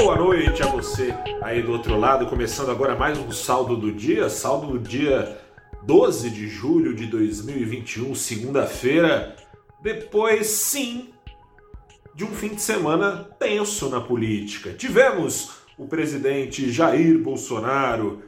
Boa noite a você aí do outro lado, começando agora mais um saldo do dia, saldo do dia 12 de julho de 2021, segunda-feira, depois sim de um fim de semana tenso na política. Tivemos o presidente Jair Bolsonaro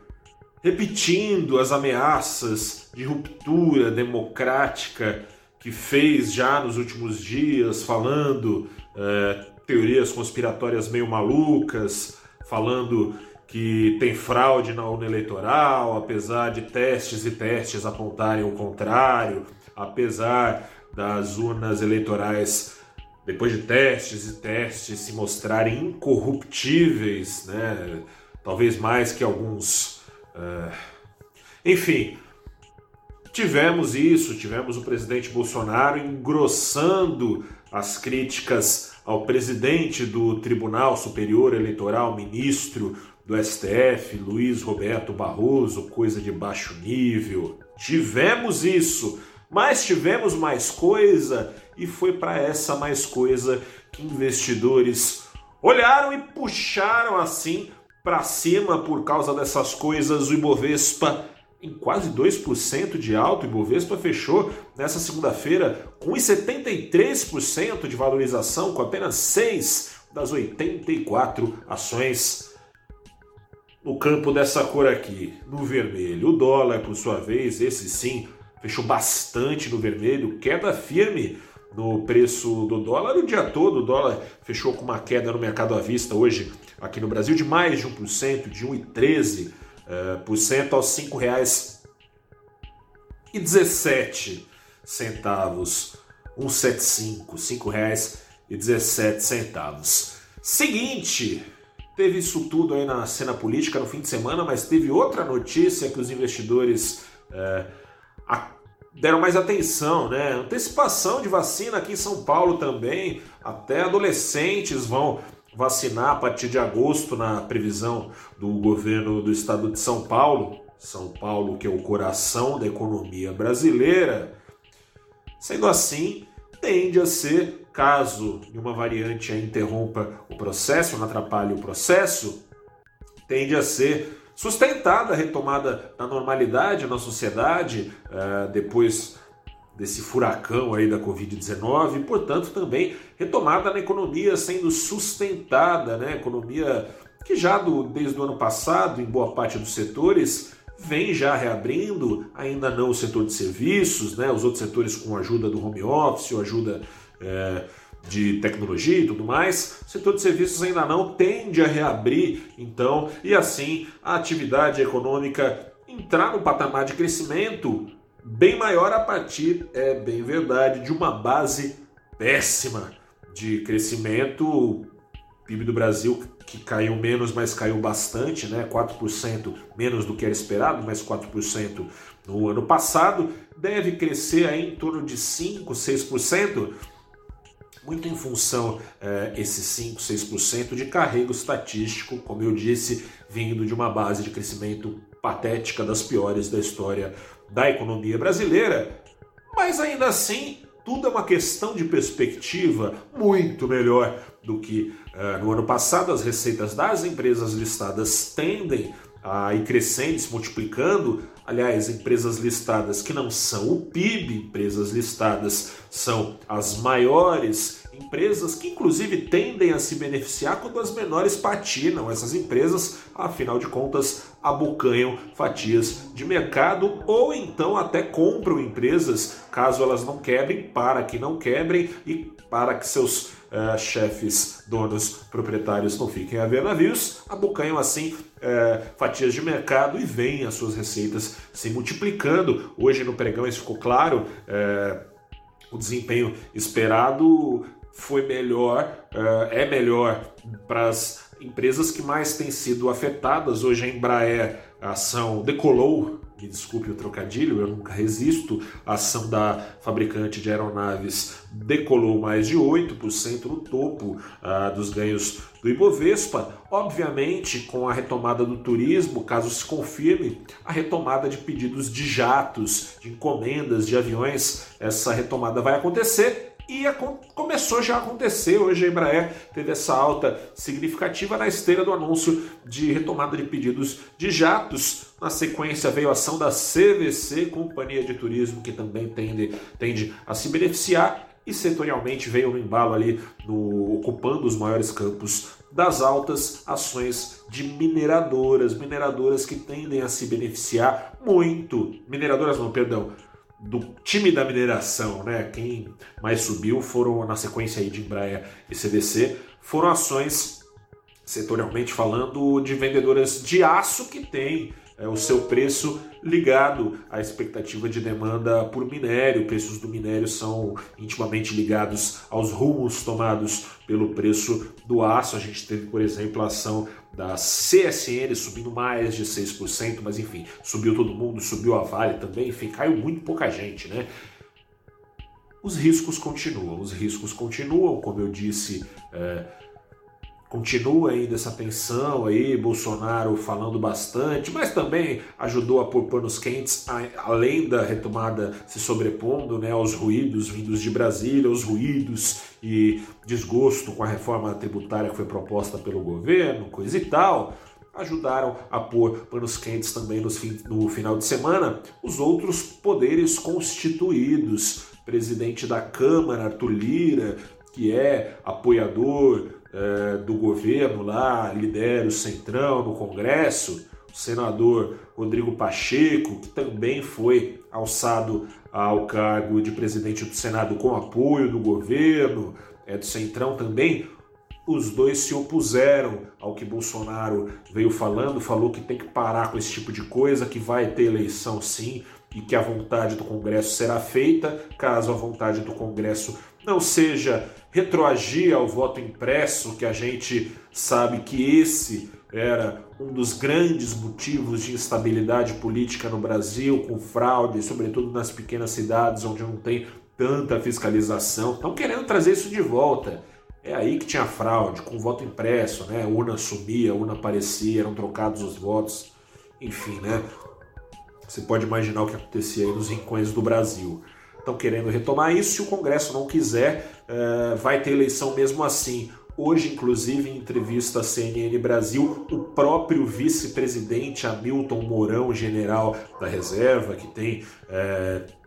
repetindo as ameaças de ruptura democrática que fez já nos últimos dias, falando é, teorias conspiratórias meio malucas, falando que tem fraude na urna eleitoral, apesar de testes e testes apontarem o contrário, apesar das urnas eleitorais, depois de testes e testes, se mostrarem incorruptíveis, né? talvez mais que alguns é... Enfim, tivemos isso, tivemos o presidente Bolsonaro engrossando as críticas ao presidente do Tribunal Superior Eleitoral, ministro do STF, Luiz Roberto Barroso, coisa de baixo nível. Tivemos isso, mas tivemos mais coisa e foi para essa mais coisa que investidores olharam e puxaram assim para cima por causa dessas coisas. O Ibovespa em quase 2% de alto. O Ibovespa fechou nessa segunda-feira com 73% de valorização, com apenas 6 das 84 ações no campo dessa cor aqui, no vermelho. O dólar, por sua vez, esse sim, fechou bastante no vermelho, queda firme no preço do dólar o dia todo. O dólar fechou com uma queda no mercado à vista hoje aqui no Brasil de mais de 1%, de 1,13% uh, aos R$ 5,17 centavos. 1,75, R$ 5,17. Seguinte, teve isso tudo aí na cena política no fim de semana, mas teve outra notícia que os investidores uh, deram mais atenção, né? Antecipação de vacina aqui em São Paulo também, até adolescentes vão vacinar a partir de agosto na previsão do governo do estado de São Paulo. São Paulo, que é o coração da economia brasileira. Sendo assim, tende a ser, caso nenhuma variante interrompa o processo, não atrapalhe o processo, tende a ser sustentada a retomada da normalidade na sociedade uh, depois desse furacão aí da Covid-19 e, portanto, também retomada na economia sendo sustentada, né? Economia que já do, desde o ano passado, em boa parte dos setores, vem já reabrindo, ainda não o setor de serviços, né? Os outros setores com ajuda do home office, ou ajuda é, de tecnologia e tudo mais, o setor de serviços ainda não tende a reabrir, então, e assim a atividade econômica entrar no patamar de crescimento bem maior a partir, é bem verdade, de uma base péssima de crescimento. PIB do Brasil que caiu menos, mas caiu bastante, né? 4% menos do que era esperado, mas 4% no ano passado, deve crescer aí em torno de 5, 6% muito em função eh, esses 5, 6% de carrego estatístico, como eu disse, vindo de uma base de crescimento patética das piores da história da economia brasileira, mas ainda assim tudo é uma questão de perspectiva muito melhor do que uh, no ano passado. As receitas das empresas listadas tendem a ir crescendo, se multiplicando. Aliás, empresas listadas que não são o PIB, empresas listadas são as maiores empresas que inclusive tendem a se beneficiar quando as menores patinam. Essas empresas, afinal de contas, abocanham fatias de mercado ou então até compram empresas caso elas não quebrem, para que não quebrem e para que seus uh, chefes, donos, proprietários não fiquem a ver navios, abocanham assim uh, fatias de mercado e veem as suas receitas se multiplicando. Hoje no pregão isso ficou claro. Uh, o desempenho esperado foi melhor, é melhor para as empresas que mais têm sido afetadas. Hoje a Embraer, a ação decolou, me desculpe o trocadilho, eu nunca resisto. A ação da fabricante de aeronaves decolou mais de 8% no topo uh, dos ganhos do Ibovespa. Obviamente, com a retomada do turismo, caso se confirme a retomada de pedidos de jatos, de encomendas de aviões, essa retomada vai acontecer e começou já a acontecer. Hoje a Embraer teve essa alta significativa na esteira do anúncio de retomada de pedidos de jatos. Na sequência veio a ação da CVC, Companhia de Turismo, que também tende, tende a se beneficiar e setorialmente veio no embalo ali no, ocupando os maiores campos das altas ações de mineradoras, mineradoras que tendem a se beneficiar muito, mineradoras não, perdão, do time da mineração, né? Quem mais subiu foram na sequência aí de Embraer e CDC, foram ações setorialmente falando de vendedoras de aço que tem é, o seu preço ligado à expectativa de demanda por minério. Preços do minério são intimamente ligados aos rumos tomados pelo preço do aço. A gente teve, por exemplo, a ação da CSN subindo mais de 6%, mas enfim, subiu todo mundo, subiu a Vale também, enfim, caiu muito pouca gente, né? Os riscos continuam, os riscos continuam, como eu disse. É, continua ainda essa tensão aí, Bolsonaro falando bastante, mas também ajudou a pôr panos quentes, além da retomada se sobrepondo né, aos ruídos vindos de Brasília, os ruídos e desgosto com a reforma tributária que foi proposta pelo governo, coisa e tal. Ajudaram a pôr panos quentes também no final de semana os outros poderes constituídos. Presidente da Câmara, Arthur Lira, que é apoiador é, do governo lá, lidera o Centrão no Congresso, o senador Rodrigo Pacheco, que também foi alçado ao cargo de presidente do Senado com apoio do governo, é do Centrão também, os dois se opuseram ao que Bolsonaro veio falando, falou que tem que parar com esse tipo de coisa, que vai ter eleição sim e que a vontade do Congresso será feita, caso a vontade do Congresso não seja retroagir ao voto impresso, que a gente sabe que esse era um dos grandes motivos de instabilidade política no Brasil, com fraude, sobretudo nas pequenas cidades onde não tem tanta fiscalização. Estão querendo trazer isso de volta. É aí que tinha fraude, com voto impresso, né? Urna sumia, urna aparecia, eram trocados os votos. Enfim, né? Você pode imaginar o que acontecia aí nos rincões do Brasil estão querendo retomar isso. Se o Congresso não quiser, uh, vai ter eleição mesmo assim. Hoje, inclusive, em entrevista à CNN Brasil, o próprio vice-presidente Hamilton Mourão, general da reserva, que tem uh,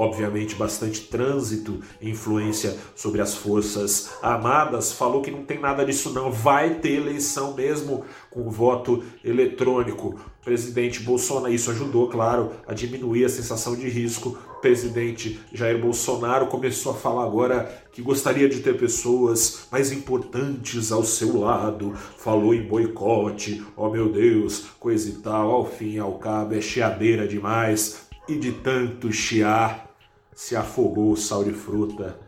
obviamente bastante trânsito influência sobre as forças armadas, falou que não tem nada disso não, vai ter eleição mesmo com voto eletrônico. Presidente Bolsonaro, isso ajudou, claro, a diminuir a sensação de risco. Presidente Jair Bolsonaro começou a falar agora que gostaria de ter pessoas mais importantes ao seu lado. Falou em boicote, oh meu Deus, coisa e tal. Ao fim e ao cabo, é chiadeira demais. E de tanto chiar, se afogou o sal de fruta.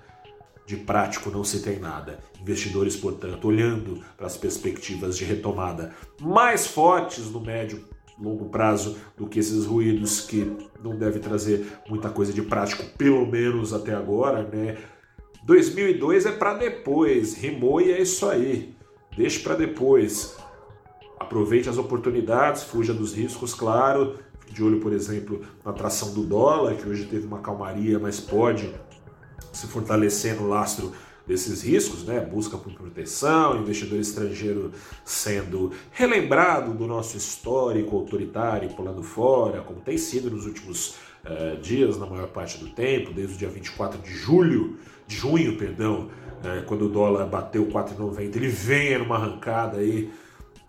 De prático não se tem nada. Investidores, portanto, olhando para as perspectivas de retomada mais fortes no médio longo prazo do que esses ruídos que não deve trazer muita coisa de prático, pelo menos até agora, né? 2002 é para depois, rimou e é isso aí. Deixe para depois. Aproveite as oportunidades, fuja dos riscos, claro, de olho, por exemplo, na atração do dólar, que hoje teve uma calmaria, mas pode se fortalecer no lastro desses riscos, né? busca por proteção, investidor estrangeiro sendo relembrado do nosso histórico autoritário pulando fora, como tem sido nos últimos uh, dias, na maior parte do tempo, desde o dia 24 de julho, de junho, perdão, uh, quando o dólar bateu 4,90, ele vem numa arrancada aí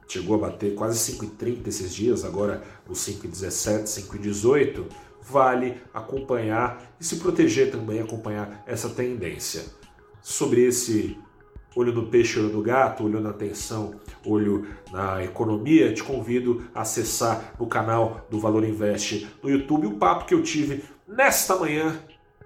chegou a bater quase 5,30 esses dias, agora os 5,17, 5,18, vale acompanhar e se proteger também, acompanhar essa tendência. Sobre esse olho no peixe, olho no gato, olho na atenção, olho na economia, te convido a acessar o canal do Valor Invest no YouTube o papo que eu tive nesta manhã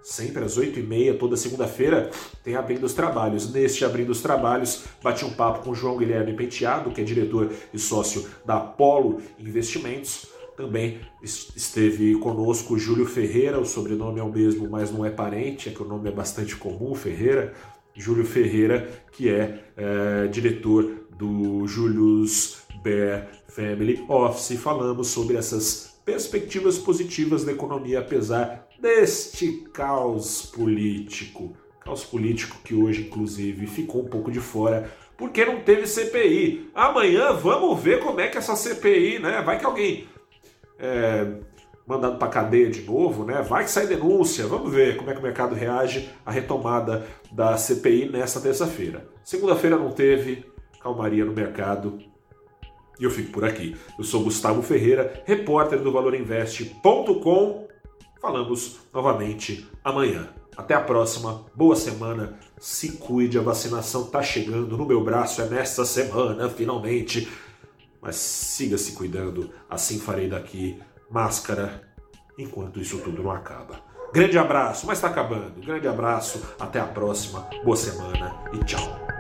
sempre às 8h30, toda segunda-feira, tem Abrindo os Trabalhos. Neste Abrindo os Trabalhos, bati um papo com João Guilherme Penteado, que é diretor e sócio da Apollo Investimentos. Também esteve conosco Júlio Ferreira, o sobrenome é o mesmo, mas não é parente, é que o nome é bastante comum, Ferreira. Júlio Ferreira, que é, é diretor do Julius Bear Family Office. Falamos sobre essas perspectivas positivas da economia, apesar deste caos político. caos político que hoje, inclusive, ficou um pouco de fora porque não teve CPI. Amanhã vamos ver como é que essa CPI, né? Vai que alguém é, mandado para cadeia de novo, né? Vai que sai denúncia. Vamos ver como é que o mercado reage à retomada da CPI nessa terça-feira. Segunda-feira não teve calmaria no mercado. E eu fico por aqui. Eu sou Gustavo Ferreira, repórter do valorinvest.com. Falamos novamente amanhã. Até a próxima, boa semana, se cuide, a vacinação está chegando no meu braço, é nesta semana, finalmente. Mas siga se cuidando, assim farei daqui máscara, enquanto isso tudo não acaba. Grande abraço, mas está acabando. Grande abraço, até a próxima, boa semana e tchau.